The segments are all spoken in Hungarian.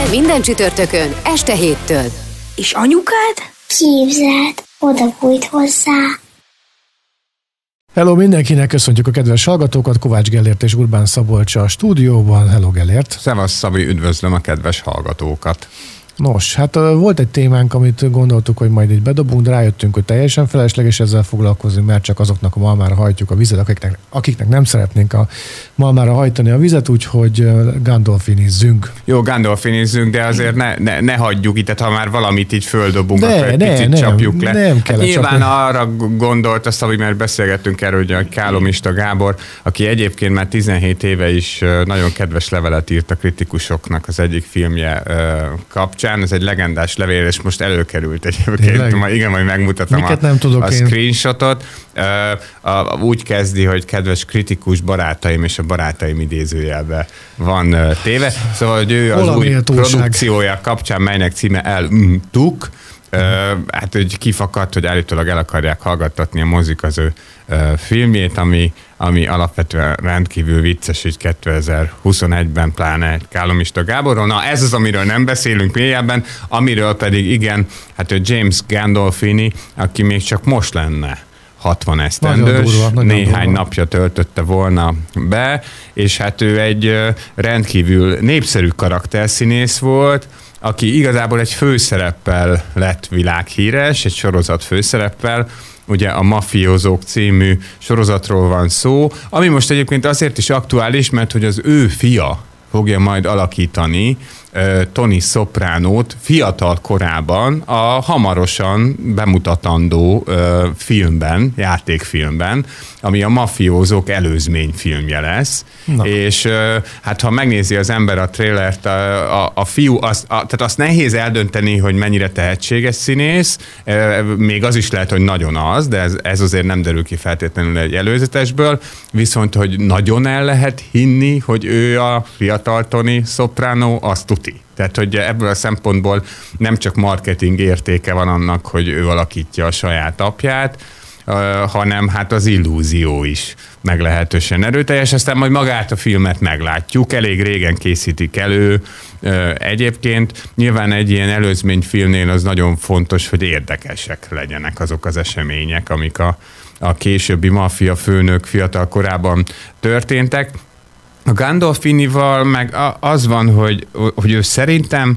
Minden, minden csütörtökön, este héttől. És anyukád? Képzeld, oda bújt hozzá. Hello mindenkinek, köszöntjük a kedves hallgatókat, Kovács Gellért és Urbán Szabolcsa a stúdióban. Hello Gellért. Szevasz Szabi, üdvözlöm a kedves hallgatókat. Nos, hát volt egy témánk, amit gondoltuk, hogy majd így bedobunk, de rájöttünk, hogy teljesen felesleges ezzel foglalkozni, mert csak azoknak a malmára hajtjuk a vizet, akiknek, akiknek nem szeretnénk a malmára hajtani a vizet, úgyhogy Gandolfinizzünk. Jó, Gandolfinizzünk, de azért ne, ne, ne hagyjuk itt, tehát ha már valamit így földobunk, de, akkor egy ne, picit nem, csapjuk le. Nem kell hát nyilván csapni. arra gondolt azt, ami mert beszélgettünk erről, hogy a Kálomista Gábor, aki egyébként már 17 éve is nagyon kedves levelet írt a kritikusoknak az egyik filmje kapcsán, kapcsán, ez egy legendás levél, és most előkerült egyébként. Ma, igen, majd megmutatom Miket a, nem tudok a én. screenshotot. Uh, a, úgy kezdi, hogy kedves kritikus barátaim, és a barátaim idézőjelbe van uh, téve. Szóval, hogy ő Hol az új produkciója kapcsán, melynek címe El Tuk, hát, hogy kifakadt, hogy állítólag el akarják hallgattatni a mozik az ő filmjét, ami, ami alapvetően rendkívül vicces, így 2021-ben pláne egy Kálomista Gáborról. Na, ez az, amiről nem beszélünk mélyebben, amiről pedig igen, hát ő James Gandolfini, aki még csak most lenne 60 esztendős, durva, néhány durva. napja töltötte volna be, és hát ő egy rendkívül népszerű karakterszínész volt, aki igazából egy főszereppel lett világhíres, egy sorozat főszereppel, ugye a Mafiózók című sorozatról van szó, ami most egyébként azért is aktuális, mert hogy az ő fia fogja majd alakítani Tony Sopránót fiatal korában a hamarosan bemutatandó filmben, játékfilmben, ami a mafiózók előzményfilmje lesz. Na. És hát ha megnézi az ember a trélert, a, a, a fiú, az, a, tehát azt nehéz eldönteni, hogy mennyire tehetséges színész, még az is lehet, hogy nagyon az, de ez, ez azért nem derül ki feltétlenül egy előzetesből, viszont hogy nagyon el lehet hinni, hogy ő a fiatal Tony Soprano, azt tuti. Tehát, hogy ebből a szempontból nem csak marketing értéke van annak, hogy ő alakítja a saját apját, hanem hát az illúzió is meglehetősen erőteljes, aztán majd magát a filmet meglátjuk, elég régen készítik elő. Egyébként nyilván egy ilyen előzményfilmnél az nagyon fontos, hogy érdekesek legyenek azok az események, amik a, a későbbi maffia főnök fiatal korában történtek. A Gandolfinival meg az van, hogy, hogy ő szerintem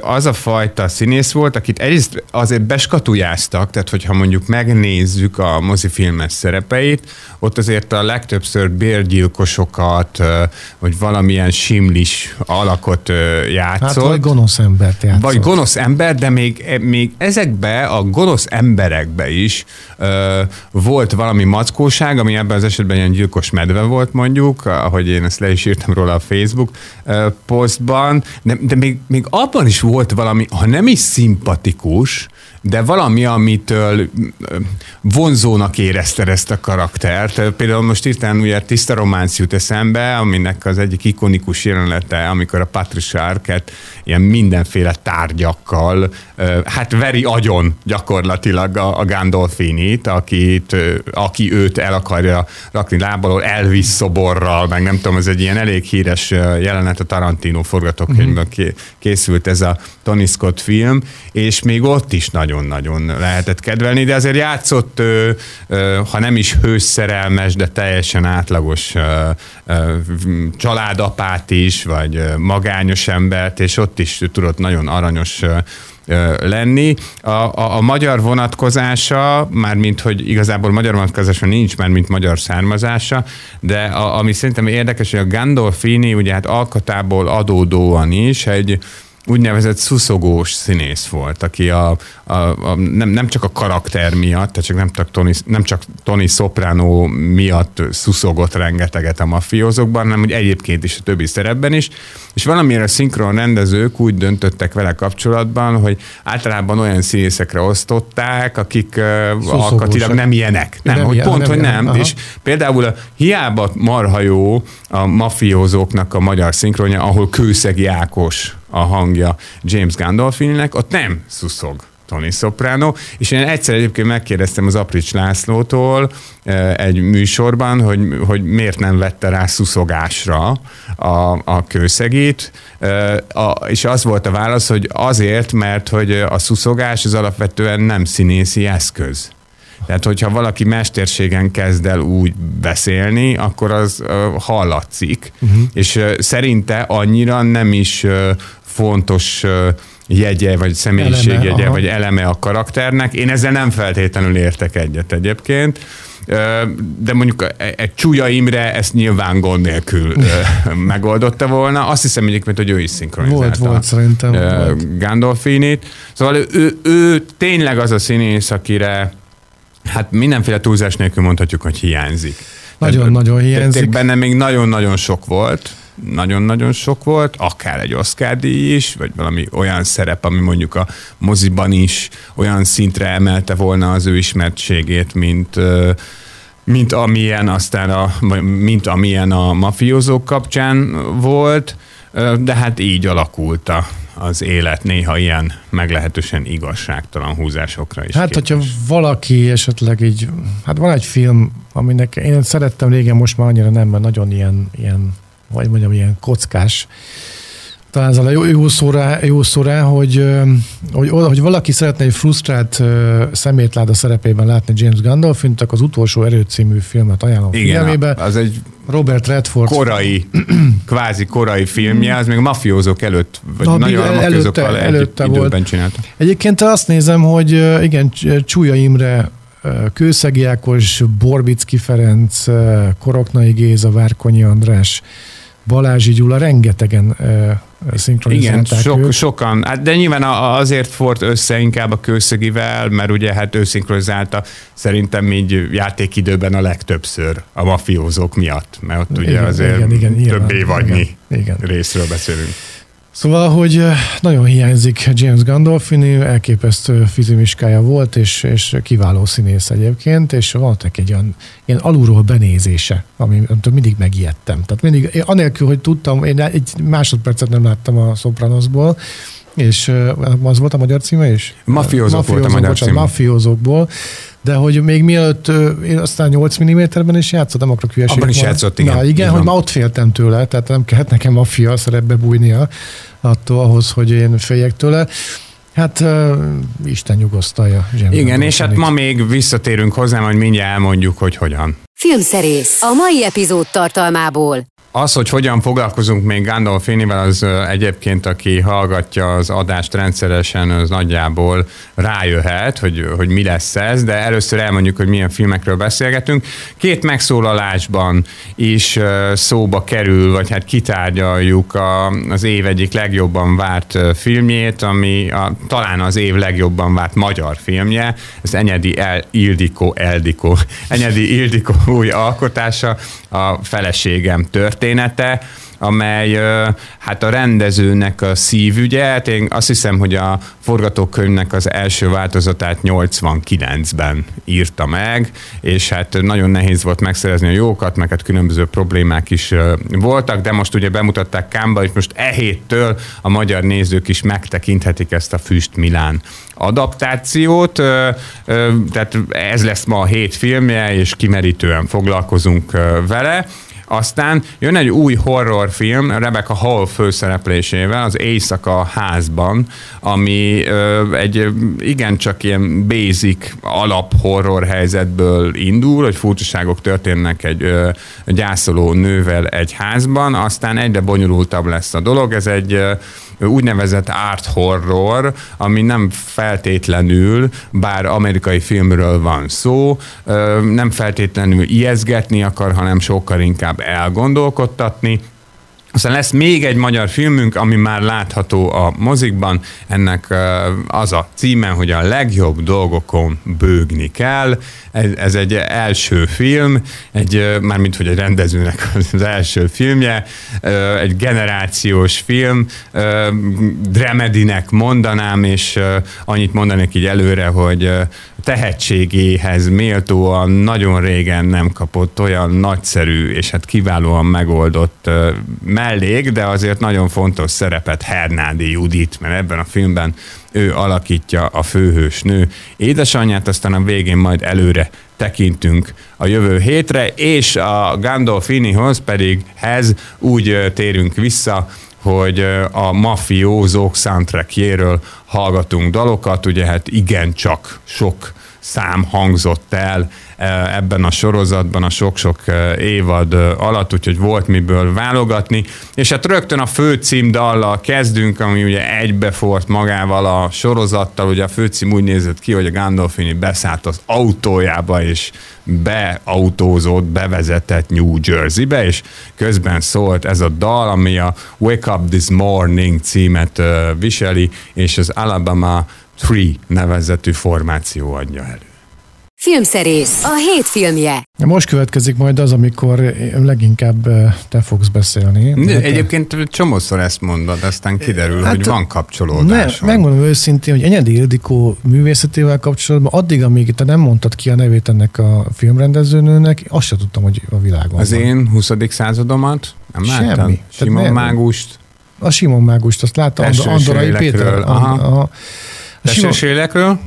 az a fajta színész volt, akit egyrészt azért beskatujáztak, tehát hogyha mondjuk megnézzük a mozifilmes szerepeit, ott azért a legtöbbször bérgyilkosokat, vagy valamilyen simlis alakot játszott. Hát vagy gonosz embert játszott. Vagy gonosz ember, de még, még ezekbe a gonosz emberekbe is volt valami mackóság, ami ebben az esetben ilyen gyilkos medve volt mondjuk, ahogy én ezt le is írtam róla a Facebook posztban, de, de még, még abban is volt valami, ha nem is szimpatikus, de valami, amitől vonzónak érezte ezt a karaktert. Például most írtán ugye tiszta románc jut eszembe, aminek az egyik ikonikus jelenete, amikor a Patricia Arquette ilyen mindenféle tárgyakkal, hát veri agyon gyakorlatilag a, a Gandolfinit, akit, aki őt el akarja rakni lábalól, Elvis szoborral, meg nem tudom, ez egy ilyen elég híres jelenet a Tarantino forgatókönyvből ké- készült ez a Tony Scott film, és még ott is nagyon-nagyon lehetett kedvelni, de azért játszott, ha nem is hőszerelmes, de teljesen átlagos családapát is, vagy magányos embert, és ott is tudott nagyon aranyos lenni. A, a, a magyar vonatkozása, már mint hogy igazából magyar vonatkozása nincs, már mint magyar származása, de a, ami szerintem érdekes, hogy a Gandolfini ugye hát alkatából adódóan is egy úgynevezett szuszogós színész volt, aki a, a, a, nem, nem csak a karakter miatt, tehát csak nem, csak Tony, nem csak Tony Soprano miatt szuszogott rengeteget a mafiózokban, hanem úgy egyébként is a többi szerepben is, és valamiért a szinkron rendezők úgy döntöttek vele kapcsolatban, hogy általában olyan színészekre osztották, akik uh, alkatilag nem ilyenek. Nem, nem hogy ilyen, pont, nem hogy nem. Aha. És például a hiába marha jó a mafiózóknak a magyar szinkronja, ahol Kőszegi Ákos a hangja James Gandolfininek, ott nem szuszog. Tony Soprano, és én egyszer egyébként megkérdeztem az Aprics Lászlótól egy műsorban, hogy, hogy miért nem vette rá szuszogásra a, a kőszegét, és az volt a válasz, hogy azért, mert hogy a szuszogás az alapvetően nem színészi eszköz. Tehát, hogyha valaki mesterségen kezd el úgy beszélni, akkor az uh, hallatszik, uh-huh. és uh, szerinte annyira nem is uh, fontos jegye, vagy személyiségjegye, eleme, vagy eleme a karakternek. Én ezzel nem feltétlenül értek egyet egyébként de mondjuk egy Csúlya Imre ezt nyilván gond nélkül megoldotta volna. Azt hiszem egyébként, hogy ő is szinkronizálta. Volt, volt szerintem. Gandolfinit. Szóval ő, ő, ő tényleg az a színész, akire hát mindenféle túlzás nélkül mondhatjuk, hogy hiányzik. Nagyon-nagyon hiányzik. Benne még nagyon-nagyon sok volt, nagyon-nagyon sok volt, akár egy Oscar díj is, vagy valami olyan szerep, ami mondjuk a moziban is olyan szintre emelte volna az ő ismertségét, mint mint amilyen aztán a, mint amilyen a mafiózók kapcsán volt, de hát így alakult a, az élet néha ilyen meglehetősen igazságtalan húzásokra is. Hát, képes. hogyha valaki esetleg így, hát van egy film, aminek én szerettem régen, most már annyira nem, mert nagyon ilyen, ilyen vagy mondjam, ilyen kockás, talán ez a jó, jó, szó rá, jó szó rá, hogy, hogy, hogy valaki szeretne egy frusztrált szemétláda szerepében látni James Gandolfint, akkor az utolsó erő című filmet ajánlom Igen, figyelmébe. az egy Robert Redford. Korai, kvázi korai filmje, az még mafiózók előtt, vagy Na, nagyon el, előtte, előtte volt. csinálta. Egyébként azt nézem, hogy igen, Csúlya Imre Kőszegi Ákos, Borbicki Ferenc, Koroknai Géza, Várkonyi András, Balázsi Gyula, rengetegen Igen, sok, sokan, hát de nyilván azért fort össze inkább a kőszegivel, mert ugye hát ő szinkronizálta szerintem így játékidőben a legtöbbször a mafiózók miatt, mert ott ugye igen, azért igen, igen, több évadnyi igen, igen. részről beszélünk. Szóval, hogy nagyon hiányzik James Gandolfini, elképesztő fizimiskája volt, és, és kiváló színész egyébként, és volt egy olyan ilyen alulról benézése, ami mindig megijedtem. Tehát mindig, én anélkül, hogy tudtam, én egy másodpercet nem láttam a Sopranosból, és az volt a magyar címe is? Mafiózók, volt a magyar címe. Mafiózókból, de hogy még mielőtt én aztán 8 mm-ben is játszott, nem akarok hülyeséget Abban is játszott, igen. Na, igen, hogy már ott féltem tőle, tehát nem kellett nekem a fia szerepbe bújnia attól ahhoz, hogy én féljek tőle. Hát uh, Isten nyugosztalja. Igen, és hát ma még visszatérünk hozzá, hogy mindjárt elmondjuk, hogy hogyan. Filmszerész a mai epizód tartalmából. Az, hogy hogyan foglalkozunk még Gandolfinivel, az egyébként, aki hallgatja az adást rendszeresen, az nagyjából rájöhet, hogy, hogy mi lesz ez, de először elmondjuk, hogy milyen filmekről beszélgetünk. Két megszólalásban is szóba kerül, vagy hát kitárgyaljuk a, az év egyik legjobban várt filmjét, ami a, talán az év legjobban várt magyar filmje, ez Enyedi El, Ildikó Eldikó, Enyedi Ildikó új alkotása, a feleségem tört története, amely hát a rendezőnek a szívügye. Hát én azt hiszem, hogy a forgatókönyvnek az első változatát 89-ben írta meg, és hát nagyon nehéz volt megszerezni a jókat, meg hát különböző problémák is voltak, de most ugye bemutatták Kámba, és most e héttől a magyar nézők is megtekinthetik ezt a Füst Milán adaptációt, tehát ez lesz ma a hét filmje, és kimerítően foglalkozunk vele. Aztán jön egy új horrorfilm Rebecca Hall főszereplésével, az Éjszaka házban, ami ö, egy igencsak ilyen basic alap horror helyzetből indul, hogy furcsaságok történnek egy ö, gyászoló nővel egy házban, aztán egyre bonyolultabb lesz a dolog. Ez egy ö, úgynevezett art horror, ami nem feltétlenül, bár amerikai filmről van szó, nem feltétlenül ijeszgetni akar, hanem sokkal inkább elgondolkodtatni, Aztán lesz még egy magyar filmünk, ami már látható a mozikban. Ennek az a címe, hogy a legjobb dolgokon bőgni kell. Ez, egy első film, egy, mármint hogy egy rendezőnek az első filmje, egy generációs film, dramedinek mondanám, és annyit mondanék így előre, hogy tehetségéhez méltóan nagyon régen nem kapott olyan nagyszerű és hát kiválóan megoldott mellék, de azért nagyon fontos szerepet Hernádi Judit, mert ebben a filmben ő alakítja a főhős nő. Édesanyját, aztán a végén majd előre tekintünk a jövő hétre, és a Gandolfinihoz pedig hez úgy térünk vissza, hogy a mafiózók soundtrackjéről hallgatunk dalokat, ugye hát igencsak sok szám hangzott el e, ebben a sorozatban a sok-sok e, évad e, alatt, úgyhogy volt miből válogatni, és hát rögtön a főcím dallal kezdünk, ami ugye egybefort magával a sorozattal, ugye a főcím úgy nézett ki, hogy a Gandolfini beszállt az autójába, és beautózott, bevezetett New Jerseybe, és közben szólt ez a dal, ami a Wake Up This Morning címet viseli, és az Alabama Three nevezetű formáció adja elő. Filmszerész, a hét filmje. Most következik majd az, amikor leginkább eh, te fogsz beszélni. De egyébként csomószor ezt mondod, aztán kiderül, hát, hogy van kapcsolódás. Ne, megmondom őszintén, hogy Enyedi Ildikó művészetével kapcsolatban, addig, amíg te nem mondtad ki a nevét ennek a filmrendezőnőnek, azt sem tudtam, hogy a világon Az van. én 20. századomat nem Semmi. láttam? Simon Mágust? A Simon Mágust, azt láttam, Andorai Péter. Aha. A, Tesős élekről?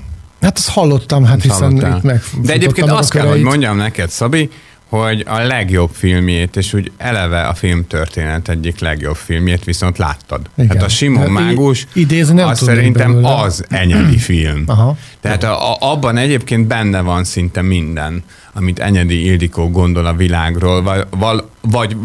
Hát azt hallottam, hát hiszen Hallottál. itt meg. De egyébként azt kell, hogy mondjam neked, Szabi, hogy a legjobb filmjét, és úgy eleve a filmtörténet egyik legjobb filmjét viszont láttad. Igen. Hát a Simon hát Mágus, idézni nem az szerintem belőle. az enyedi film. Aha. Tehát a, a, abban egyébként benne van szinte minden, amit Enyedi Ildikó gondol a világról, vagy, vagy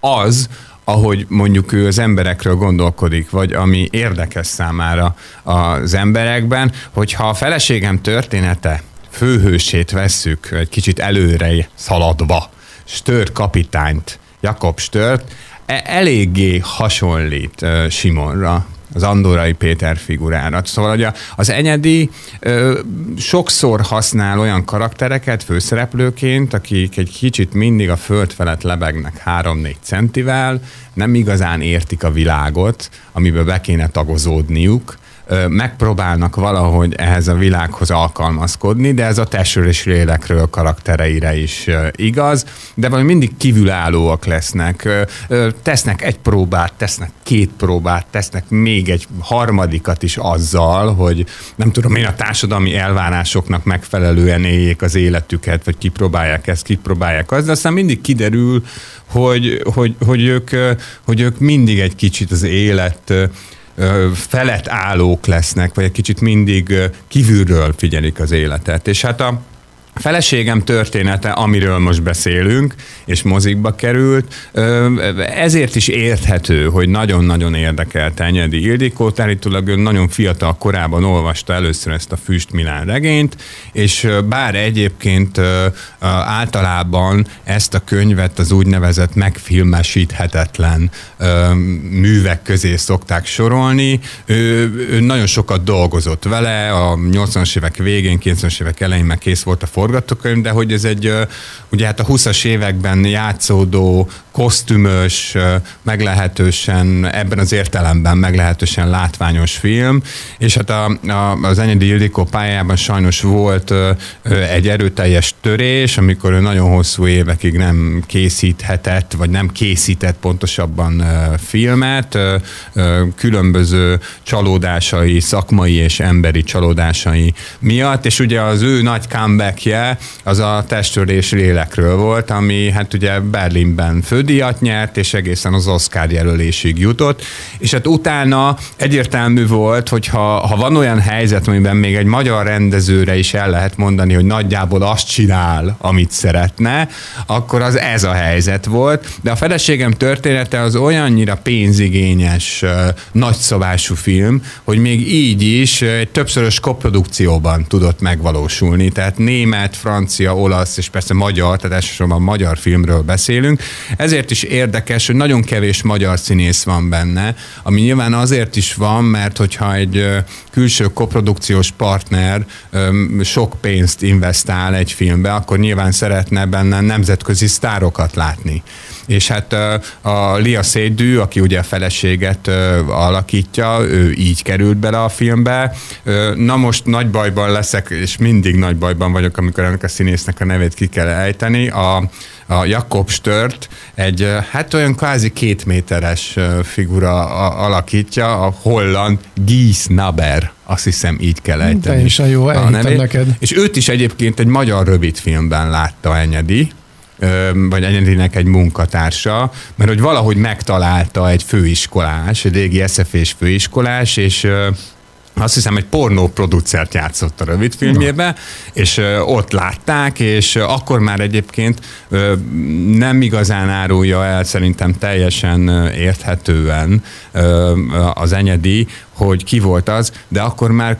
az, ahogy mondjuk ő az emberekről gondolkodik, vagy ami érdekes számára az emberekben, hogyha a feleségem története főhősét vesszük, egy kicsit előre szaladva, Stört kapitányt, Jakob Stört, e- eléggé hasonlít Simonra, az Andorai Péter figurára. Szóval hogy az Enyedi ö, sokszor használ olyan karaktereket főszereplőként, akik egy kicsit mindig a föld felett lebegnek 3-4 centivel, nem igazán értik a világot, amiben be kéne tagozódniuk, megpróbálnak valahogy ehhez a világhoz alkalmazkodni, de ez a testről és lélekről karaktereire is igaz, de valami mindig kívülállóak lesznek. Tesznek egy próbát, tesznek két próbát, tesznek még egy harmadikat is azzal, hogy nem tudom én a társadalmi elvárásoknak megfelelően éljék az életüket, vagy kipróbálják ezt, kipróbálják azt, de aztán mindig kiderül, hogy, hogy, hogy, ők, hogy ők mindig egy kicsit az élet felett állók lesznek, vagy egy kicsit mindig kívülről figyelik az életet. És hát a feleségem története, amiről most beszélünk, és mozikba került, ezért is érthető, hogy nagyon-nagyon érdekelte Enyedi Ildikót, állítólag ő nagyon fiatal korában olvasta először ezt a Füst Milán regényt, és bár egyébként általában ezt a könyvet az úgynevezett megfilmesíthetetlen művek közé szokták sorolni, ő, ő nagyon sokat dolgozott vele, a 80-as évek végén, 90-as évek elején meg kész volt a forgatókönyv, de hogy ez egy, ugye hát a 20-as években játszódó, kosztümös, meglehetősen, ebben az értelemben meglehetősen látványos film, és hát a, a, az Enyedi Ildikó pályában sajnos volt egy erőteljes törés, amikor ő nagyon hosszú évekig nem készíthetett, vagy nem készített pontosabban filmet, különböző csalódásai, szakmai és emberi csalódásai miatt, és ugye az ő nagy comebackje az a testörés lélekről volt, ami hát ugye Berlinben fődíjat nyert, és egészen az Oscar jelölésig jutott, és hát utána egyértelmű volt, hogy ha, ha van olyan helyzet, amiben még egy magyar rendezőre is el lehet mondani, hogy nagyjából azt csinál, amit szeretne, akkor az ez a helyzet volt, de a feleségem története az olyannyira pénzigényes, nagyszabású film, hogy még így is egy többszörös koprodukcióban tudott megvalósulni, tehát német, francia, olasz és persze magyar, tehát elsősorban magyar filmről beszélünk. Ezért azért is érdekes, hogy nagyon kevés magyar színész van benne, ami nyilván azért is van, mert hogyha egy külső koprodukciós partner sok pénzt investál egy filmbe, akkor nyilván szeretne benne nemzetközi sztárokat látni és hát a Lia Szédű, aki ugye a feleséget alakítja, ő így került bele a filmbe. Na most nagy bajban leszek, és mindig nagy bajban vagyok, amikor ennek a színésznek a nevét ki kell ejteni. A, a Jakob Stört egy hát olyan kvázi két méteres figura alakítja, a holland Gies Naber azt hiszem így kell ejteni. Teljesen jó, a neked. És őt is egyébként egy magyar rövidfilmben látta Enyedi, vagy Enyedinek egy munkatársa, mert hogy valahogy megtalálta egy főiskolás, egy régi SZF-és főiskolás, és azt hiszem, egy pornó producert játszott a rövidfilmjébe, no. és ott látták, és akkor már egyébként nem igazán árulja el szerintem teljesen érthetően az enyedi, hogy ki volt az, de akkor már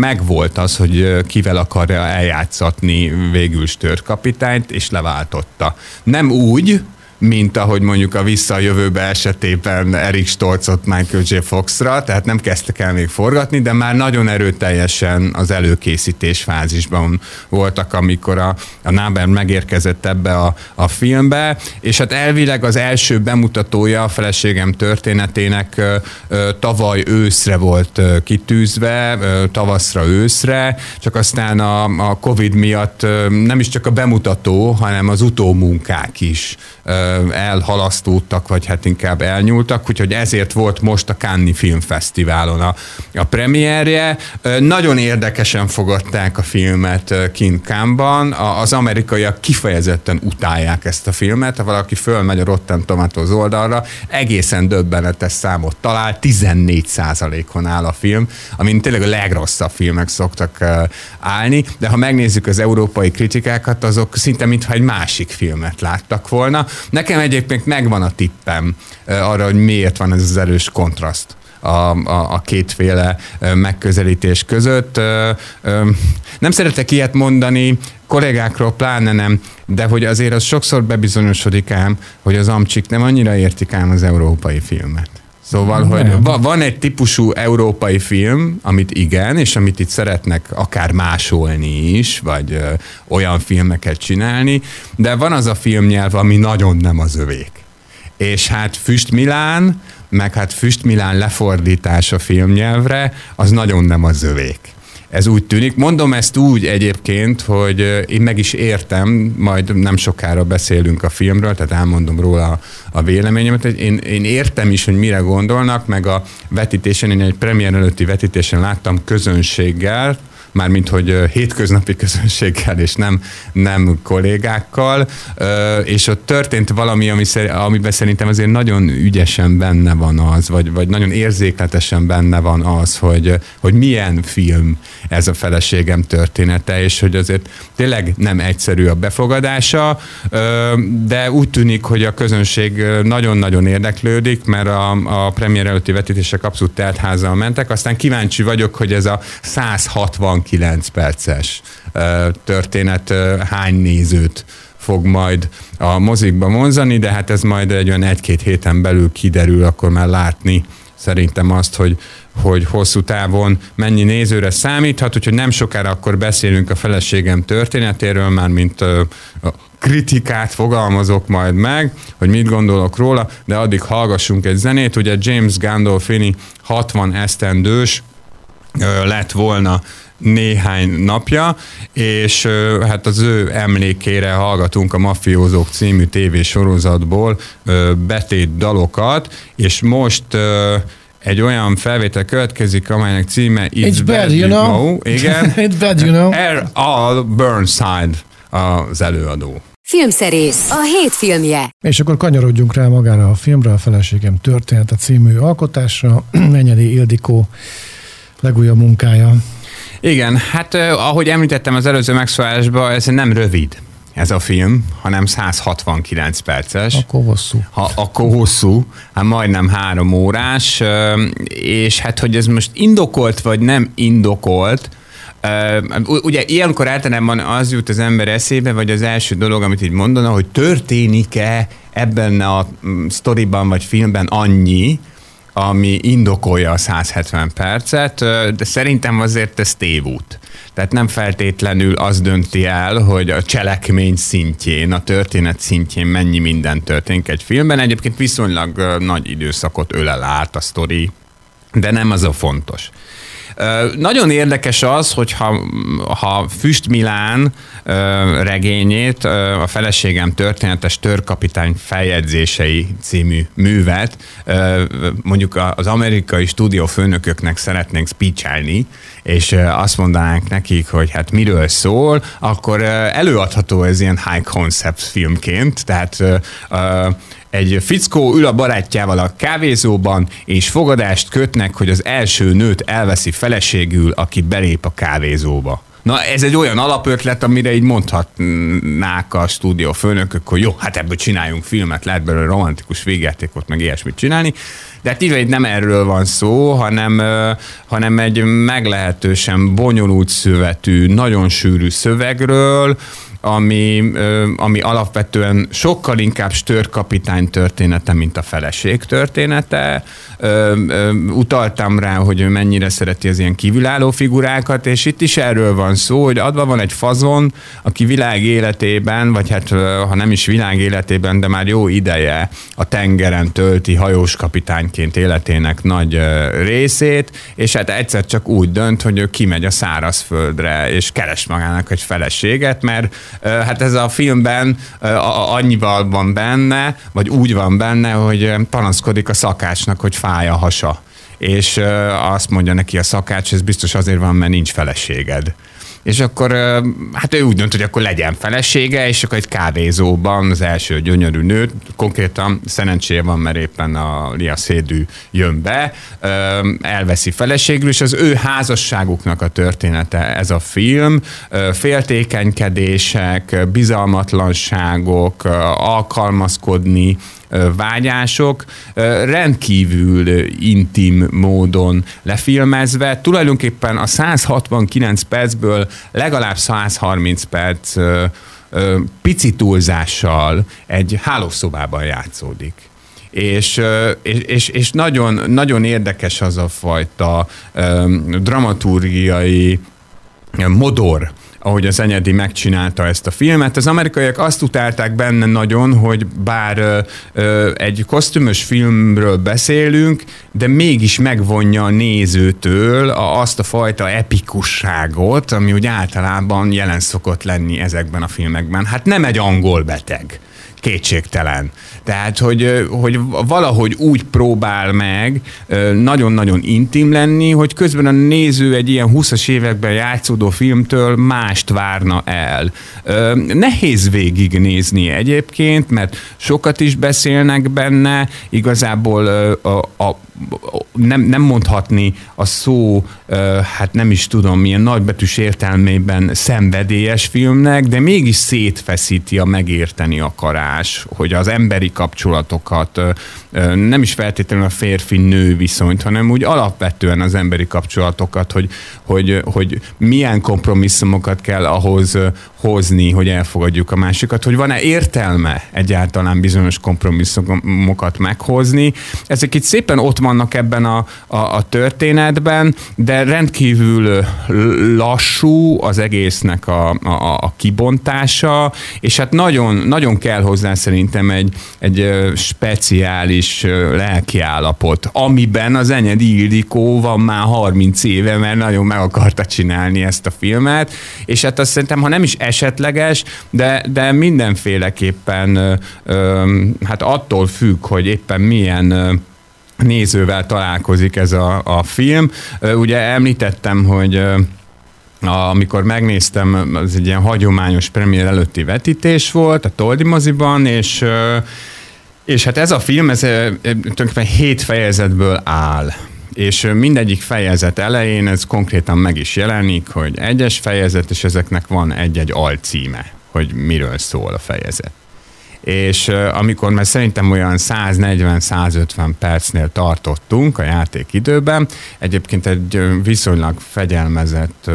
megvolt az, hogy kivel akarja eljátszatni végül Stört kapitányt, és leváltotta. Nem úgy, mint ahogy mondjuk a Vissza a jövőbe esetében Erik Stolzot Michael J. Foxra, tehát nem kezdtek el még forgatni, de már nagyon erőteljesen az előkészítés fázisban voltak, amikor a, a Náber megérkezett ebbe a, a filmbe, és hát elvileg az első bemutatója a feleségem történetének ö, ö, tavaly őszre volt kitűzve, ö, tavaszra őszre, csak aztán a, a Covid miatt nem is csak a bemutató, hanem az utómunkák is elhalasztódtak, vagy hát inkább elnyúltak, úgyhogy ezért volt most a Cannes Filmfesztiválon a, a premierje. Nagyon érdekesen fogadták a filmet kint Cannes-ban. Az amerikaiak kifejezetten utálják ezt a filmet, ha valaki fölmegy a Rotten Tomatoes oldalra, egészen döbbenetes számot talál, 14 on áll a film, amin tényleg a legrosszabb filmek szoktak állni, de ha megnézzük az európai kritikákat, azok szinte mintha egy másik filmet láttak volna. Nekem egyébként megvan a tippem arra, hogy miért van ez az erős kontraszt. A, a, a kétféle megközelítés között. Nem szeretek ilyet mondani, kollégákról pláne nem, de hogy azért az sokszor bebizonyosodik ám, hogy az amcsik nem annyira értik ám az európai filmet. Szóval, hogy van egy típusú európai film, amit igen, és amit itt szeretnek akár másolni is, vagy ö, olyan filmeket csinálni, de van az a filmnyelv, ami nagyon nem az övék. És hát Füst Milán, meg hát Füst Milán lefordítása filmnyelvre, az nagyon nem az övék ez úgy tűnik. Mondom ezt úgy egyébként, hogy én meg is értem, majd nem sokára beszélünk a filmről, tehát elmondom róla a véleményemet, hogy én, én értem is, hogy mire gondolnak, meg a vetítésen, én egy premier előtti vetítésen láttam közönséggel, mármint hogy hétköznapi közönséggel és nem, nem kollégákkal, és ott történt valami, ami, amiben szerintem azért nagyon ügyesen benne van az, vagy, vagy nagyon érzékletesen benne van az, hogy, hogy milyen film ez a feleségem története, és hogy azért tényleg nem egyszerű a befogadása, de úgy tűnik, hogy a közönség nagyon-nagyon érdeklődik, mert a, a premier előtti vetítések abszolút teltházal mentek, aztán kíváncsi vagyok, hogy ez a 160 69 perces történet hány nézőt fog majd a mozikba vonzani, de hát ez majd egy olyan egy-két héten belül kiderül, akkor már látni szerintem azt, hogy, hogy hosszú távon mennyi nézőre számíthat, úgyhogy nem sokára akkor beszélünk a feleségem történetéről, már mint kritikát fogalmazok majd meg, hogy mit gondolok róla, de addig hallgassunk egy zenét. Ugye James Gandolfini 60 esztendős lett volna néhány napja, és hát az ő emlékére hallgatunk a Mafiózók című tévésorozatból betét dalokat, és most egy olyan felvétel következik, amelynek címe It's, It's bad, bad, you know. know. Igen. It's bad, you know. R. All Burnside az előadó. Filmszerész, a hét filmje. És akkor kanyarodjunk rá magára a filmre, a feleségem története című alkotásra. Menyedi Ildikó legújabb munkája. Igen, hát ahogy említettem az előző megszólásban, ez nem rövid ez a film, hanem 169 perces. Akkor hosszú. Ha, akkor hosszú, hát majdnem három órás, és hát hogy ez most indokolt vagy nem indokolt, Ugye ilyenkor általában az jut az ember eszébe, vagy az első dolog, amit így mondana, hogy történik-e ebben a mm, sztoriban vagy filmben annyi, ami indokolja a 170 percet, de szerintem azért ez tévút. Tehát nem feltétlenül az dönti el, hogy a cselekmény szintjén, a történet szintjén mennyi minden történik egy filmben. Egyébként viszonylag nagy időszakot ölel át a sztori, de nem az a fontos. Nagyon érdekes az, hogyha ha Füst Milán regényét, a feleségem történetes törkapitány feljegyzései című művet mondjuk az amerikai stúdiófőnököknek szeretnénk speechelni, és azt mondanánk nekik, hogy hát miről szól, akkor előadható ez ilyen high concept filmként, tehát egy fickó ül a barátjával a kávézóban, és fogadást kötnek, hogy az első nőt elveszi feleségül, aki belép a kávézóba. Na ez egy olyan alapötlet, amire így mondhatnák a stúdió főnökök, hogy jó, hát ebből csináljunk filmet, lehet belőle romantikus végjátékot, meg ilyesmit csinálni. De hát így nem erről van szó, hanem, hanem egy meglehetősen bonyolult szövetű, nagyon sűrű szövegről, ami, ami alapvetően sokkal inkább störkapitány története, mint a feleség története. Utaltam rá, hogy ő mennyire szereti az ilyen kívülálló figurákat, és itt is erről van szó, hogy adva van egy fazon, aki világ életében, vagy hát ha nem is világ életében, de már jó ideje a tengeren tölti hajós kapitányként életének nagy részét, és hát egyszer csak úgy dönt, hogy ő kimegy a szárazföldre, és keres magának egy feleséget, mert hát ez a filmben annyival van benne, vagy úgy van benne, hogy panaszkodik a szakácsnak, hogy fáj a hasa. És azt mondja neki a szakács, ez biztos azért van, mert nincs feleséged és akkor hát ő úgy dönt, hogy akkor legyen felesége, és akkor egy kávézóban az első gyönyörű nő, konkrétan szerencséje van, mert éppen a Lia Szédű jön be, elveszi feleségül, és az ő házasságuknak a története ez a film, féltékenykedések, bizalmatlanságok, alkalmazkodni, vágyások rendkívül intim módon lefilmezve. Tulajdonképpen a 169 percből legalább 130 perc pici túlzással egy hálószobában játszódik. És, és, és nagyon, nagyon érdekes az a fajta dramaturgiai modor, ahogy az Enyedi megcsinálta ezt a filmet. Az amerikaiak azt utálták benne nagyon, hogy bár ö, ö, egy kosztümös filmről beszélünk, de mégis megvonja a nézőtől a, azt a fajta epikusságot, ami úgy általában jelen szokott lenni ezekben a filmekben. Hát nem egy angol beteg kétségtelen. Tehát, hogy, hogy valahogy úgy próbál meg nagyon-nagyon intim lenni, hogy közben a néző egy ilyen 20-as években játszódó filmtől mást várna el. Nehéz végignézni egyébként, mert sokat is beszélnek benne, igazából a, a nem, nem mondhatni a szó, hát nem is tudom, milyen nagybetűs értelmében szenvedélyes filmnek, de mégis szétfeszíti a megérteni akarás, hogy az emberi kapcsolatokat, nem is feltétlenül a férfi-nő viszonyt, hanem úgy alapvetően az emberi kapcsolatokat, hogy, hogy, hogy milyen kompromisszumokat kell ahhoz hozni, hogy elfogadjuk a másikat, hogy van-e értelme egyáltalán bizonyos kompromisszumokat meghozni. Ezek itt szépen ott vannak ebben a, a, a történetben, de rendkívül lassú az egésznek a, a, a kibontása, és hát nagyon, nagyon kell hozzá szerintem egy, egy speciális lelkiállapot, amiben az Enyedi Ildikó van már 30 éve, mert nagyon meg akarta csinálni ezt a filmet, és hát azt szerintem, ha nem is esetleges, de, de mindenféleképpen hát attól függ, hogy éppen milyen nézővel találkozik ez a, a film. Ugye említettem, hogy amikor megnéztem, az egy ilyen hagyományos premier előtti vetítés volt a Toldi moziban, és és hát ez a film, ez tulajdonképpen hét fejezetből áll és mindegyik fejezet elején ez konkrétan meg is jelenik, hogy egyes fejezet, és ezeknek van egy-egy alcíme, hogy miről szól a fejezet. És amikor már szerintem olyan 140-150 percnél tartottunk a játékidőben, egyébként egy viszonylag fegyelmezett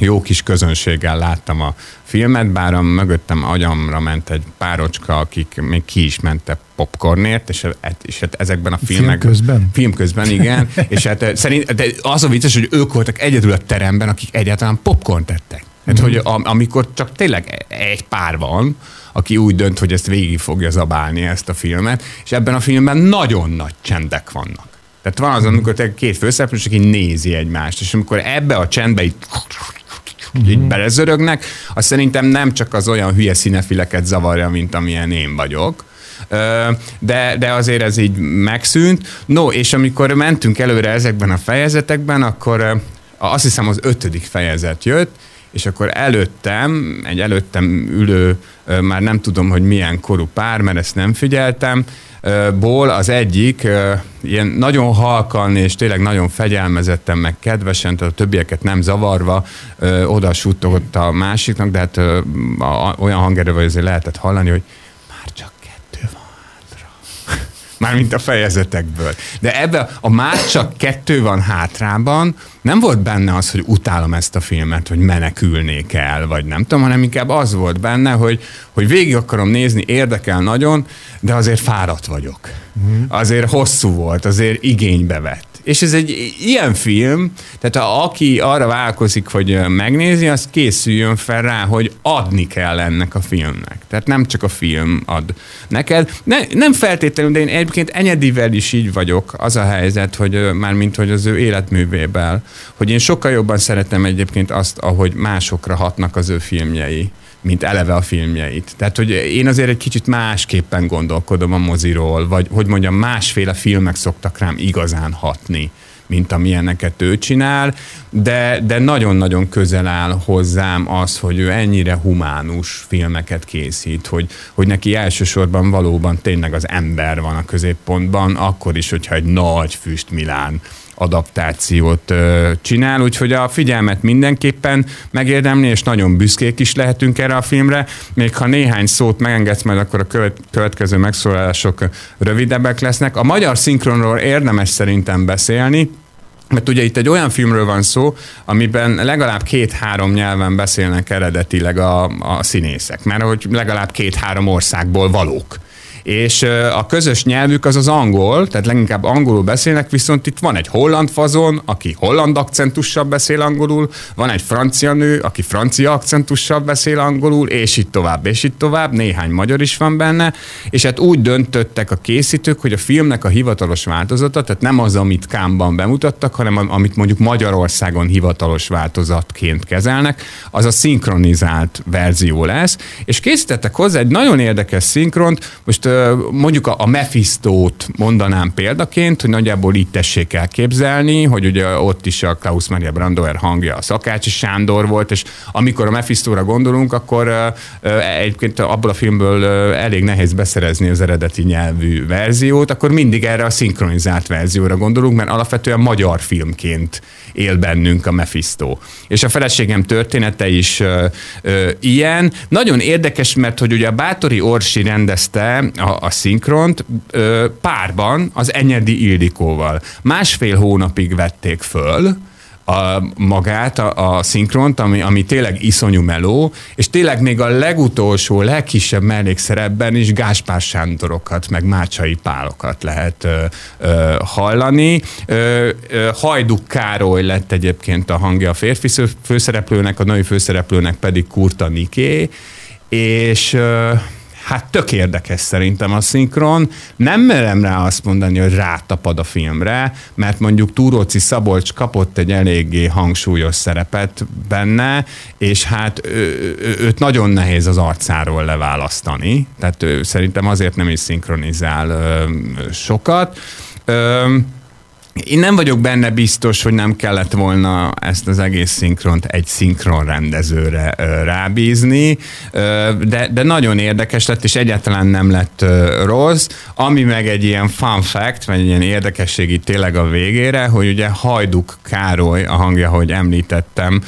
jó kis közönséggel láttam a filmet, bár a mögöttem agyamra ment egy párocska, akik még ki is mentek popcornért, és, hát- és hát ezekben a filmek... Film közben? Film közben, igen. és hát szerint, de az a vicces, hogy ők voltak egyedül a teremben, akik egyáltalán popcorn tettek. Hát, mm. hogy amikor csak tényleg egy pár van, aki úgy dönt, hogy ezt végig fogja zabálni ezt a filmet, és ebben a filmben nagyon nagy csendek vannak. Tehát van az, amikor te két főszereplő, aki nézi egymást, és amikor ebbe a csendbe így így belezörögnek, az szerintem nem csak az olyan hülye színefileket zavarja, mint amilyen én vagyok, de, de azért ez így megszűnt. No, és amikor mentünk előre ezekben a fejezetekben, akkor azt hiszem az ötödik fejezet jött, és akkor előttem, egy előttem ülő, már nem tudom, hogy milyen korú pár, mert ezt nem figyeltem, ból az egyik ilyen nagyon halkan és tényleg nagyon fegyelmezetten, meg kedvesen, tehát a többieket nem zavarva oda suttogott a másiknak, de hát olyan hangerő, hogy azért lehetett hallani, hogy már csak. Mármint a fejezetekből. De ebbe a már csak kettő van hátrában, nem volt benne az, hogy utálom ezt a filmet, hogy menekülnék el, vagy nem tudom, hanem inkább az volt benne, hogy, hogy végig akarom nézni, érdekel nagyon, de azért fáradt vagyok. Mm. Azért hosszú volt, azért igénybe vett. És ez egy ilyen film, tehát ha aki arra válkozik, hogy megnézi, az készüljön fel rá, hogy adni kell ennek a filmnek. Tehát nem csak a film ad neked. Ne, nem feltétlenül, de én egyébként Enyedivel is így vagyok. Az a helyzet, hogy már mint hogy az ő életművéből, hogy én sokkal jobban szeretem egyébként azt, ahogy másokra hatnak az ő filmjei mint eleve a filmjeit. Tehát, hogy én azért egy kicsit másképpen gondolkodom a moziról, vagy hogy mondjam, másféle filmek szoktak rám igazán hatni mint amilyeneket ő csinál, de, de nagyon-nagyon közel áll hozzám az, hogy ő ennyire humánus filmeket készít, hogy, hogy neki elsősorban valóban tényleg az ember van a középpontban, akkor is, hogyha egy nagy füst Milán adaptációt csinál, úgyhogy a figyelmet mindenképpen megérdemli, és nagyon büszkék is lehetünk erre a filmre. Még ha néhány szót megengedsz, majd akkor a következő megszólalások rövidebbek lesznek. A magyar szinkronról érdemes szerintem beszélni, mert ugye itt egy olyan filmről van szó, amiben legalább két-három nyelven beszélnek eredetileg a, a színészek, mert hogy legalább két-három országból valók és a közös nyelvük az az angol, tehát leginkább angolul beszélnek, viszont itt van egy holland fazon, aki holland akcentussal beszél angolul, van egy francia nő, aki francia akcentussal beszél angolul, és itt tovább, és itt tovább, néhány magyar is van benne, és hát úgy döntöttek a készítők, hogy a filmnek a hivatalos változata, tehát nem az, amit Kámban bemutattak, hanem amit mondjuk Magyarországon hivatalos változatként kezelnek, az a szinkronizált verzió lesz, és készítettek hozzá egy nagyon érdekes szinkront, most mondjuk a, a Mephisto-t mondanám példaként, hogy nagyjából így tessék elképzelni, hogy ugye ott is a Klaus Maria Brandauer hangja a Szakácsi Sándor volt, és amikor a Mephisto-ra gondolunk, akkor egyébként abból a filmből elég nehéz beszerezni az eredeti nyelvű verziót, akkor mindig erre a szinkronizált verzióra gondolunk, mert alapvetően magyar filmként él bennünk a Mephisto. És a feleségem története is ilyen. Nagyon érdekes, mert hogy ugye a Bátori Orsi rendezte a, a szinkront ö, párban az Enyedi Ildikóval. Másfél hónapig vették föl, a, magát, a, a szinkront, ami, ami tényleg iszonyú meló, és tényleg még a legutolsó, legkisebb mellékszerepben is Gáspár Sándorokat, meg Mácsai Pálokat lehet ö, ö, hallani. Ö, ö, Hajduk Károly lett egyébként a hangja a férfi főszereplőnek, a női főszereplőnek pedig Kurta Niké, és ö, Hát tök érdekes szerintem a szinkron. Nem merem rá azt mondani, hogy rátapad a filmre, mert mondjuk Túróci Szabolcs kapott egy eléggé hangsúlyos szerepet benne, és hát ő, őt nagyon nehéz az arcáról leválasztani. Tehát ő szerintem azért nem is szinkronizál ö, sokat. Ö, én nem vagyok benne biztos, hogy nem kellett volna ezt az egész szinkront egy szinkron rendezőre rábízni, de, de nagyon érdekes lett, és egyáltalán nem lett rossz. Ami meg egy ilyen fun fact, vagy egy ilyen érdekesség itt tényleg a végére, hogy ugye Hajduk Károly, a hangja, hogy említettem,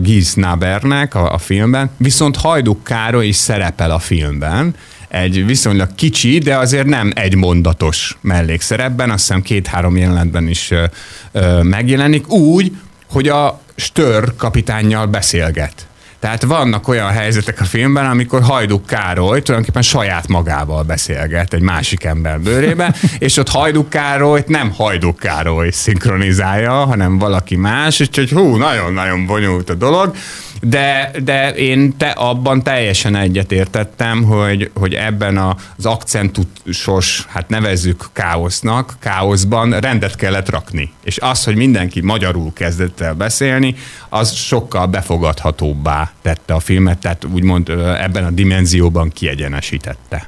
Giz Nabernek a, a filmben, viszont Hajduk Károly is szerepel a filmben, egy viszonylag kicsi, de azért nem egy mondatos mellékszerepben, azt hiszem két-három jelenetben is ö, ö, megjelenik, úgy, hogy a Stör kapitánnyal beszélget. Tehát vannak olyan helyzetek a filmben, amikor Hajduk Károly tulajdonképpen saját magával beszélget egy másik ember bőrébe, és ott Hajduk Károlyt nem Hajduk Károly szinkronizálja, hanem valaki más, úgyhogy hú, nagyon-nagyon bonyolult a dolog de, de én te abban teljesen egyetértettem, hogy, hogy ebben az akcentusos, hát nevezzük káosznak, káoszban rendet kellett rakni. És az, hogy mindenki magyarul kezdett el beszélni, az sokkal befogadhatóbbá tette a filmet, tehát úgymond ebben a dimenzióban kiegyenesítette.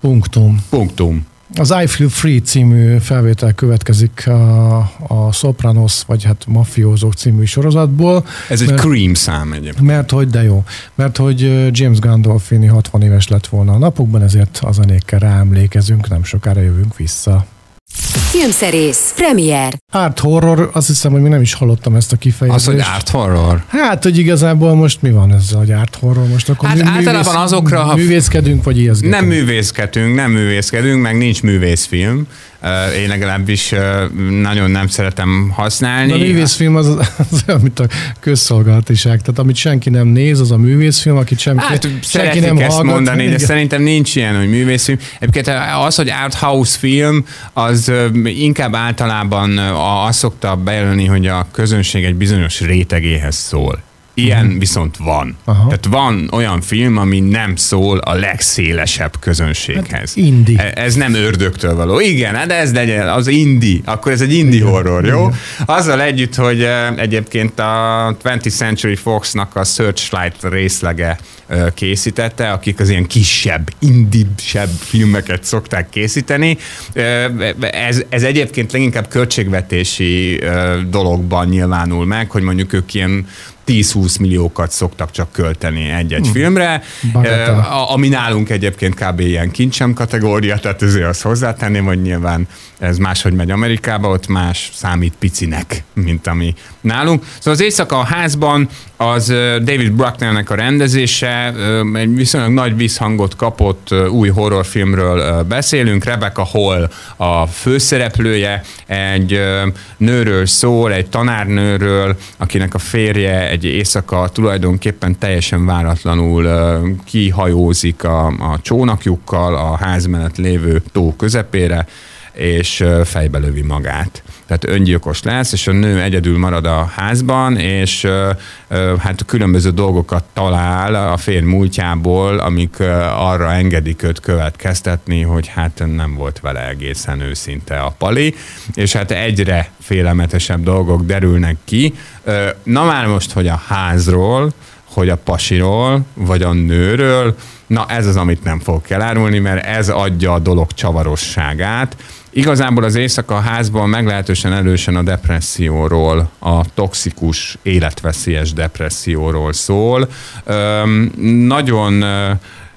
Punktum. Punktum. Az I Feel Free című felvétel következik a, a Sopranos, vagy hát Mafiózók című sorozatból. Ez mert, egy Cream szám egyébként. Mert hogy, de jó, mert hogy James Gandolfini 60 éves lett volna a napokban, ezért a zenékkel ráemlékezünk, nem sokára jövünk vissza. Filmszerész, premier. Art horror, azt hiszem, hogy még nem is hallottam ezt a kifejezést. Az, hogy art horror? Hát, hogy igazából most mi van ezzel, hogy art horror? Most akkor hát mű, általában művész, azokra, ha művészkedünk, vagy ijeszgetünk? Nem művészkedünk, nem művészkedünk, meg nincs művészfilm. Én legalábbis nagyon nem szeretem használni. a művészfilm az, az olyan, mint a közszolgálatiság. Tehát amit senki nem néz, az a művészfilm, akit senki, hát, senki nem ezt hallgat. mondani, de szerintem nincs ilyen, hogy művészfilm. Egyébként az, hogy art house film, az inkább általában azt szokta bejelölni, hogy a közönség egy bizonyos rétegéhez szól. Ilyen uh-huh. viszont van. Aha. Tehát van olyan film, ami nem szól a legszélesebb közönséghez. Hát indi. Ez nem ördögtől való. Igen, de ez legyen, az indi. Akkor ez egy indi Igen. horror, jó? Igen. Azzal együtt, hogy egyébként a 20th Century Fox-nak a Searchlight részlege készítette, akik az ilyen kisebb, indibsebb filmeket szokták készíteni. Ez, ez egyébként leginkább költségvetési dologban nyilvánul meg, hogy ők ilyen 10-20 milliókat szoktak csak költeni egy-egy hmm. filmre, uh, ami nálunk egyébként kb. ilyen kincsem kategória, tehát ezért azt hozzátenném, hogy nyilván ez máshogy megy Amerikába, ott más számít picinek, mint ami nálunk. Szóval az Éjszaka a házban az David Brucknernek a rendezése, egy viszonylag nagy visszhangot kapott új horrorfilmről beszélünk. Rebecca Hall a főszereplője, egy nőről szól, egy tanárnőről, akinek a férje egy éjszaka tulajdonképpen teljesen váratlanul kihajózik a, a csónakjukkal a ház mellett lévő tó közepére, és fejbe lövi magát. Tehát öngyilkos lesz, és a nő egyedül marad a házban, és hát különböző dolgokat talál a férj múltjából, amik arra engedik őt következtetni, hogy hát nem volt vele egészen őszinte a pali, és hát egyre félelmetesebb dolgok derülnek ki. Na már most, hogy a házról, hogy a pasiról, vagy a nőről, na ez az, amit nem fogok elárulni, mert ez adja a dolog csavarosságát, Igazából az éjszaka házban meglehetősen erősen a depresszióról, a toxikus, életveszélyes depresszióról szól. Üm, nagyon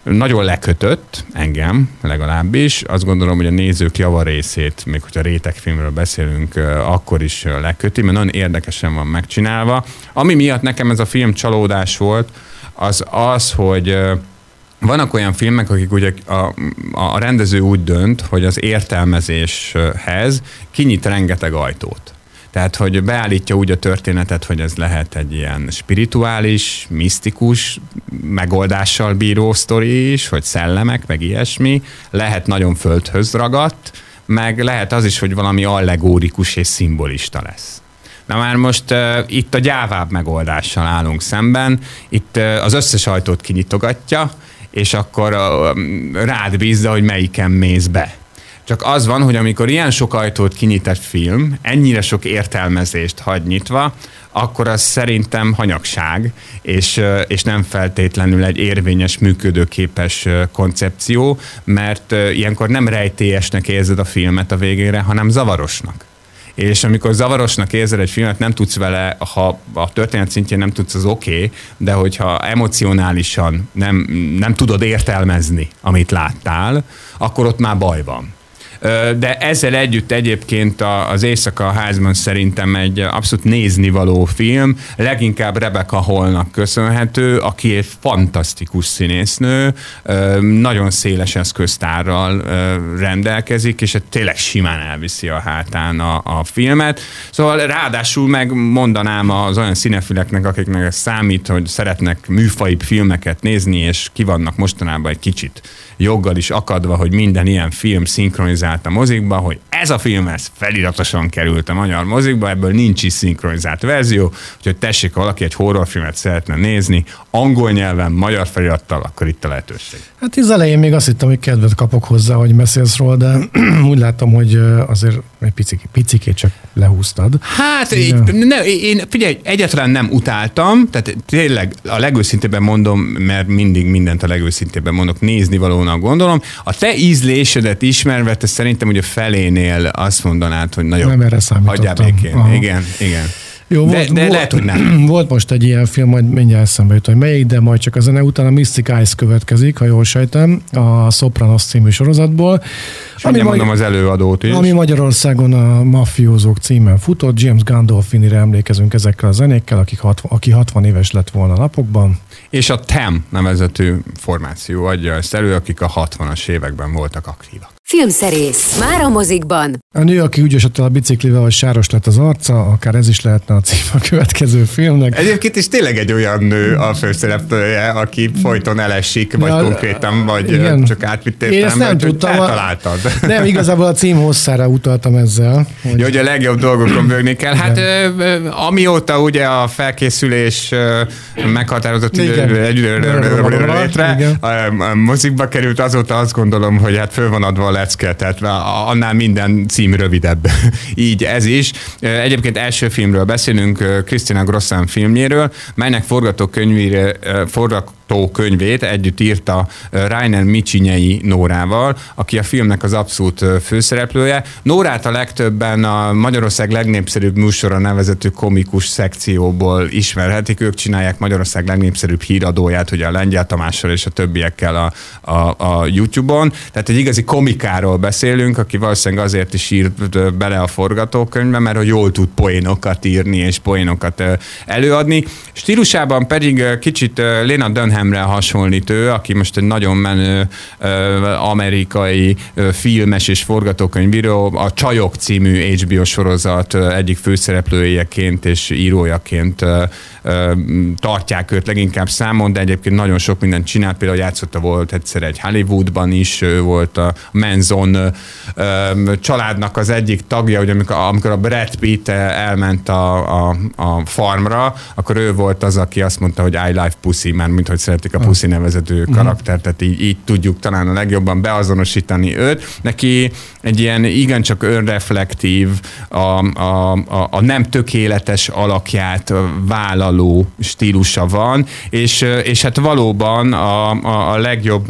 nagyon lekötött engem legalábbis. Azt gondolom, hogy a nézők javarészét, még hogyha rétegfilmről beszélünk, akkor is leköti, mert nagyon érdekesen van megcsinálva. Ami miatt nekem ez a film csalódás volt, az az, hogy vannak olyan filmek, akik ugye a, a rendező úgy dönt, hogy az értelmezéshez kinyit rengeteg ajtót. Tehát, hogy beállítja úgy a történetet, hogy ez lehet egy ilyen spirituális, misztikus megoldással bíró sztori is, hogy szellemek, meg ilyesmi. Lehet nagyon földhöz ragadt, meg lehet az is, hogy valami allegórikus és szimbolista lesz. Na már most uh, itt a gyávább megoldással állunk szemben, itt uh, az összes ajtót kinyitogatja, és akkor rád bízza, hogy melyiken mész be. Csak az van, hogy amikor ilyen sok ajtót kinyit egy film, ennyire sok értelmezést hagy nyitva, akkor az szerintem hanyagság, és, és nem feltétlenül egy érvényes, működőképes koncepció, mert ilyenkor nem rejtélyesnek érzed a filmet a végére, hanem zavarosnak és amikor zavarosnak érzed egy filmet, nem tudsz vele, ha a történet szintjén nem tudsz, az oké, okay, de hogyha emocionálisan nem, nem tudod értelmezni, amit láttál, akkor ott már baj van. De ezzel együtt egyébként az Éjszaka a házban szerintem egy abszolút néznivaló film, leginkább Rebecca Hallnak köszönhető, aki egy fantasztikus színésznő, nagyon széles eszköztárral rendelkezik, és tényleg simán elviszi a hátán a, a filmet. Szóval ráadásul meg mondanám az olyan színefüleknek, akiknek ez számít, hogy szeretnek műfai filmeket nézni, és ki vannak mostanában egy kicsit joggal is akadva, hogy minden ilyen film szinkronizált a mozikba, hogy ez a film, ez feliratosan került a magyar mozikba, ebből nincs is szinkronizált verzió, úgyhogy tessék, ha valaki egy horrorfilmet szeretne nézni, angol nyelven, magyar felirattal, akkor itt a lehetőség. Hát az elején még azt hittem, hogy kedvet kapok hozzá, hogy beszélsz róla, de úgy látom, hogy azért egy picik, picikét csak lehúztad. Hát, így, ne, én figyelj, egyáltalán nem utáltam, tehát tényleg a legőszintébben mondom, mert mindig mindent a legőszintébben mondok, nézni valónak gondolom. A te ízlésedet ismerve, te szerintem hogy a felénél azt mondanád, hogy nagyon nem erre hagyjál békén. Igen, igen. Jó, de, volt, de lehet, hogy nem. Volt most egy ilyen film, majd mindjárt eszembe jut, hogy melyik, de majd csak a zene után a Mystic Eyes következik, ha jól sejtem, a Sopranos című sorozatból. És ami mondom az előadót is. Ami Magyarországon a Mafiózók címen futott, James Gandolfinire emlékezünk ezekkel a zenékkel, akik 60, aki 60 éves lett volna napokban. És a TEM nevezetű formáció adja ezt elő, akik a 60-as években voltak aktívak. Filmszerész. Már a mozikban. A nő, aki úgy esett el a biciklivel, hogy sáros lett az arca, akár ez is lehetne a cím a következő filmnek. Egyébként is tényleg egy olyan nő a főszereplője, aki folyton elesik, vagy ja, konkrétan, vagy igen. csak átvittél. Én ezt nem tudtam. Eltaláltad. Nem, igazából a cím hosszára utaltam ezzel. Hogy, Jó, hogy a legjobb dolgokon bőgni kell. Hát ö, amióta ugye a felkészülés meghatározott időre létre, a mozikba került, azóta azt gondolom, hogy hát föl van adva a lecke, tehát annál minden cím rövidebb. Így ez is. Egyébként első filmről beszélünk, Christina Grossan filmjéről, melynek forgatókönyvére, forgatókönyvére könyvét együtt írta Rainer Micsinyei Nórával, aki a filmnek az abszolút főszereplője. Nórát a legtöbben a Magyarország legnépszerűbb műsora nevezetű komikus szekcióból ismerhetik. Ők csinálják Magyarország legnépszerűbb híradóját, hogy a Lengyel Tamással és a többiekkel a, a, a YouTube-on. Tehát egy igazi komikáról beszélünk, aki valószínűleg azért is írt bele a forgatókönyvbe, mert hogy jól tud poénokat írni és poénokat előadni. Stílusában pedig kicsit Lena Dunham Grahamre hasonlít ő, aki most egy nagyon menő amerikai filmes és forgatókönyvíró, a Csajok című HBO sorozat egyik főszereplőjeként és írójaként tartják őt leginkább számon, de egyébként nagyon sok mindent csinált, például játszotta volt egyszer egy Hollywoodban is, ő volt a Manson családnak az egyik tagja, hogy amikor, amikor a Brad Pitt elment a, a, a farmra, akkor ő volt az, aki azt mondta, hogy I like pussy, mert mint hogy szeretik a pussy nevezető uh-huh. karakter, tehát így, így tudjuk talán a legjobban beazonosítani őt. Neki egy ilyen igencsak önreflektív, a, a, a, a nem tökéletes alakját vállal vállaló stílusa van, és, és hát valóban a, a, a legjobb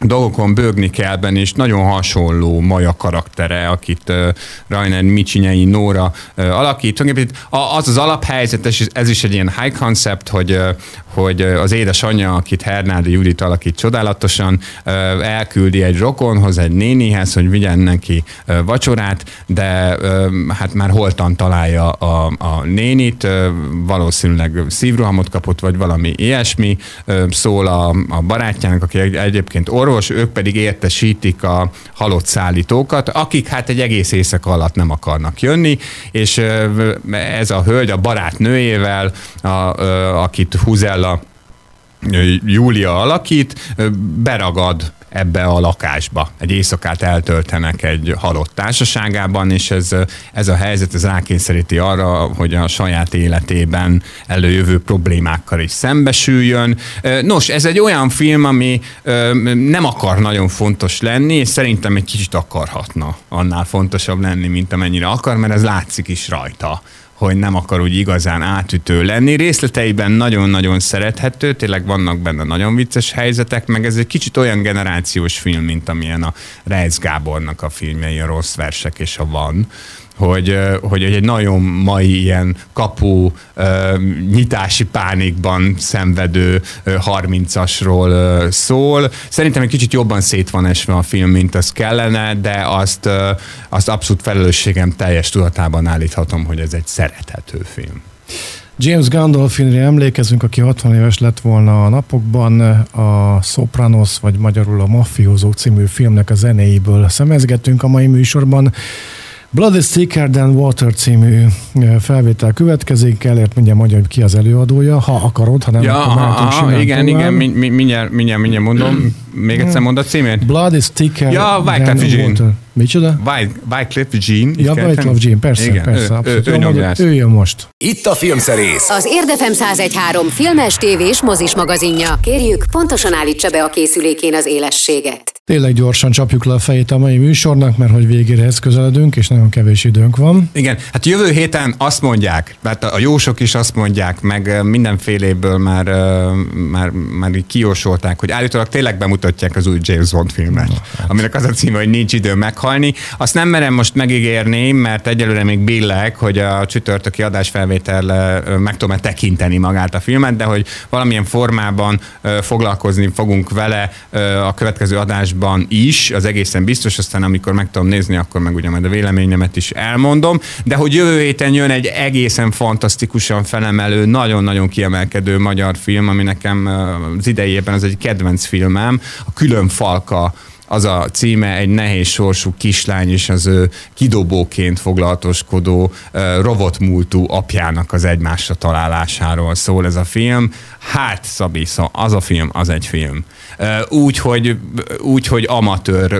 dolgokon bőgni kell benne, és nagyon hasonló Maja karaktere, akit uh, Rainer Micsinyei Nóra uh, alakít. Az az alaphelyzet, és ez is egy ilyen high concept, hogy, uh, hogy az édesanyja, akit Hernádi Judit alakít csodálatosan, uh, elküldi egy rokonhoz, egy nénihez, hogy vigyen neki uh, vacsorát, de uh, hát már holtan találja a, a nénit, uh, valószínűleg szívrohamot kapott, vagy valami ilyesmi, uh, szól a, a barátjának, aki egyébként orvos, orvos, ők pedig értesítik a halott szállítókat, akik hát egy egész éjszaka alatt nem akarnak jönni, és ez a hölgy a barátnőjével, a, akit Huzella Júlia alakít, beragad ebbe a lakásba. Egy éjszakát eltöltenek egy halott társaságában, és ez, ez a helyzet ez rákényszeríti arra, hogy a saját életében előjövő problémákkal is szembesüljön. Nos, ez egy olyan film, ami nem akar nagyon fontos lenni, és szerintem egy kicsit akarhatna annál fontosabb lenni, mint amennyire akar, mert ez látszik is rajta hogy nem akar úgy igazán átütő lenni. Részleteiben nagyon-nagyon szerethető, tényleg vannak benne nagyon vicces helyzetek, meg ez egy kicsit olyan generációs film, mint amilyen a Reitz Gábornak a filmjei, a Rossz versek és a Van hogy, hogy egy nagyon mai ilyen kapu nyitási pánikban szenvedő ö, 30-asról ö, szól. Szerintem egy kicsit jobban szét van esve a film, mint az kellene, de azt, azt abszolút felelősségem teljes tudatában állíthatom, hogy ez egy szerethető film. James Gandolfinre emlékezünk, aki 60 éves lett volna a napokban, a Sopranos, vagy magyarul a Mafiózók című filmnek a zenéiből szemezgetünk a mai műsorban. Blood is Thicker Than Water című felvétel következik, elért mindjárt mondja, hogy ki az előadója, ha akarod, ha nem, Ja, akkor aha, aha, igen, tovább. igen, mi- mi- mindjárt, mindjárt, mindjárt mondom. Még egyszer mondd a címét? Blood is Thicker Ja, Than Wyclef Jean. Water. Micsoda? Wy- Wycliffe Jean. Ja, tenni? Jean, persze, Igen, persze. ő, ő, abszolút. ő, ő jön most. Itt a filmszerész. Az Érdefem 1013 filmes, tévés, mozis magazinja. Kérjük, pontosan állítsa be a készülékén az élességet. Tényleg gyorsan csapjuk le a fejét a mai műsornak, mert hogy végérehez közeledünk, és nagyon kevés időnk van. Igen, hát jövő héten azt mondják, mert a jósok is azt mondják, meg mindenféléből már, már, már így kijósolták, hogy állítólag tényleg bemutatják az új James Bond filmet, hát. aminek az a címe, hogy nincs idő meghalni. Azt nem merem most megígérni, mert egyelőre még billek, hogy a csütörtöki adásfelvétel meg tudom-e tekinteni magát a filmet, de hogy valamilyen formában foglalkozni fogunk vele a következő adásban is, az egészen biztos, aztán amikor meg tudom nézni, akkor meg ugye majd a véleményemet is elmondom, de hogy jövő héten jön egy egészen fantasztikusan felemelő, nagyon-nagyon kiemelkedő magyar film, ami nekem az idejében az egy kedvenc filmem, a Külön Falka az a címe, egy nehéz sorsú kislány és az ő kidobóként foglalatoskodó robotmúltú apjának az egymásra találásáról szól ez a film. Hát, Szabi, szó, az a film, az egy film. Úgy, hogy, úgy, hogy amatőr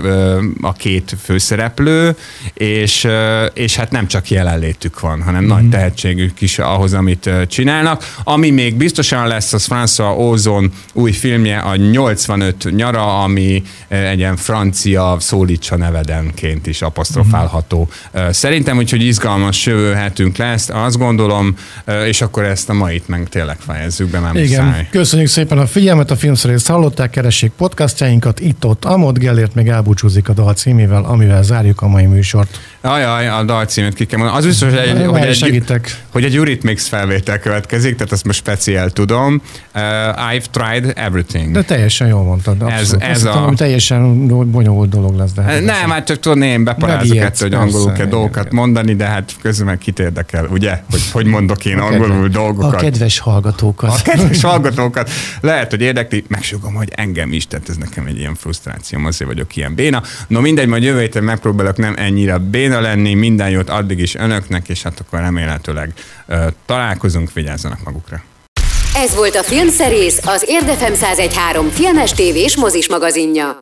a két főszereplő, és, és hát nem csak jelenlétük van, hanem mm. nagy tehetségük is ahhoz, amit csinálnak. Ami még biztosan lesz, az François Ozon új filmje, a 85 nyara, ami egy ilyen francia szólítsa nevedenként is apostrofálható. Ö, Szerintem úgyhogy izgalmas jövő hetünk lesz, azt gondolom, és akkor ezt a mait meg tényleg fejezzük be, mert Igen, muszáj. köszönjük szépen a figyelmet, a filmszerészt hallották, keressék podcastjainkat, itt-ott Amod Gellért meg elbúcsúzik a dal címével, amivel zárjuk a mai műsort. Ajaj, a dal címet ki kell mondani. Az biztos, hogy egy, hogy egy, segítek. hogy egy Eurythmics felvétel következik, tehát azt most speciál tudom. Uh, I've tried everything. De teljesen jól mondtad. Abszolút. ez Azt hittem, a- hogy teljesen bonyolult dolog lesz. De hát Nem, hát csak tudod, én beparázok ettől, hogy angolul kell igen, dolgokat igen. mondani, de hát közben kit érdekel, ugye? Hogy hogy mondok én angolul dolgokat. A kedves hallgatókat. A kedves hallgatókat lehet, hogy érdekli, megsugom, hogy engem is, tehát ez nekem egy ilyen frusztrációm, azért vagyok ilyen béna. No mindegy, majd jövő héten megpróbálok nem ennyire béna lenni, minden jót addig is önöknek, és hát akkor remélhetőleg uh, találkozunk, vigyázzanak magukra. Ez volt a Filmszerész, az Érdefem 1013 filmes, tévés, mozis magazinja.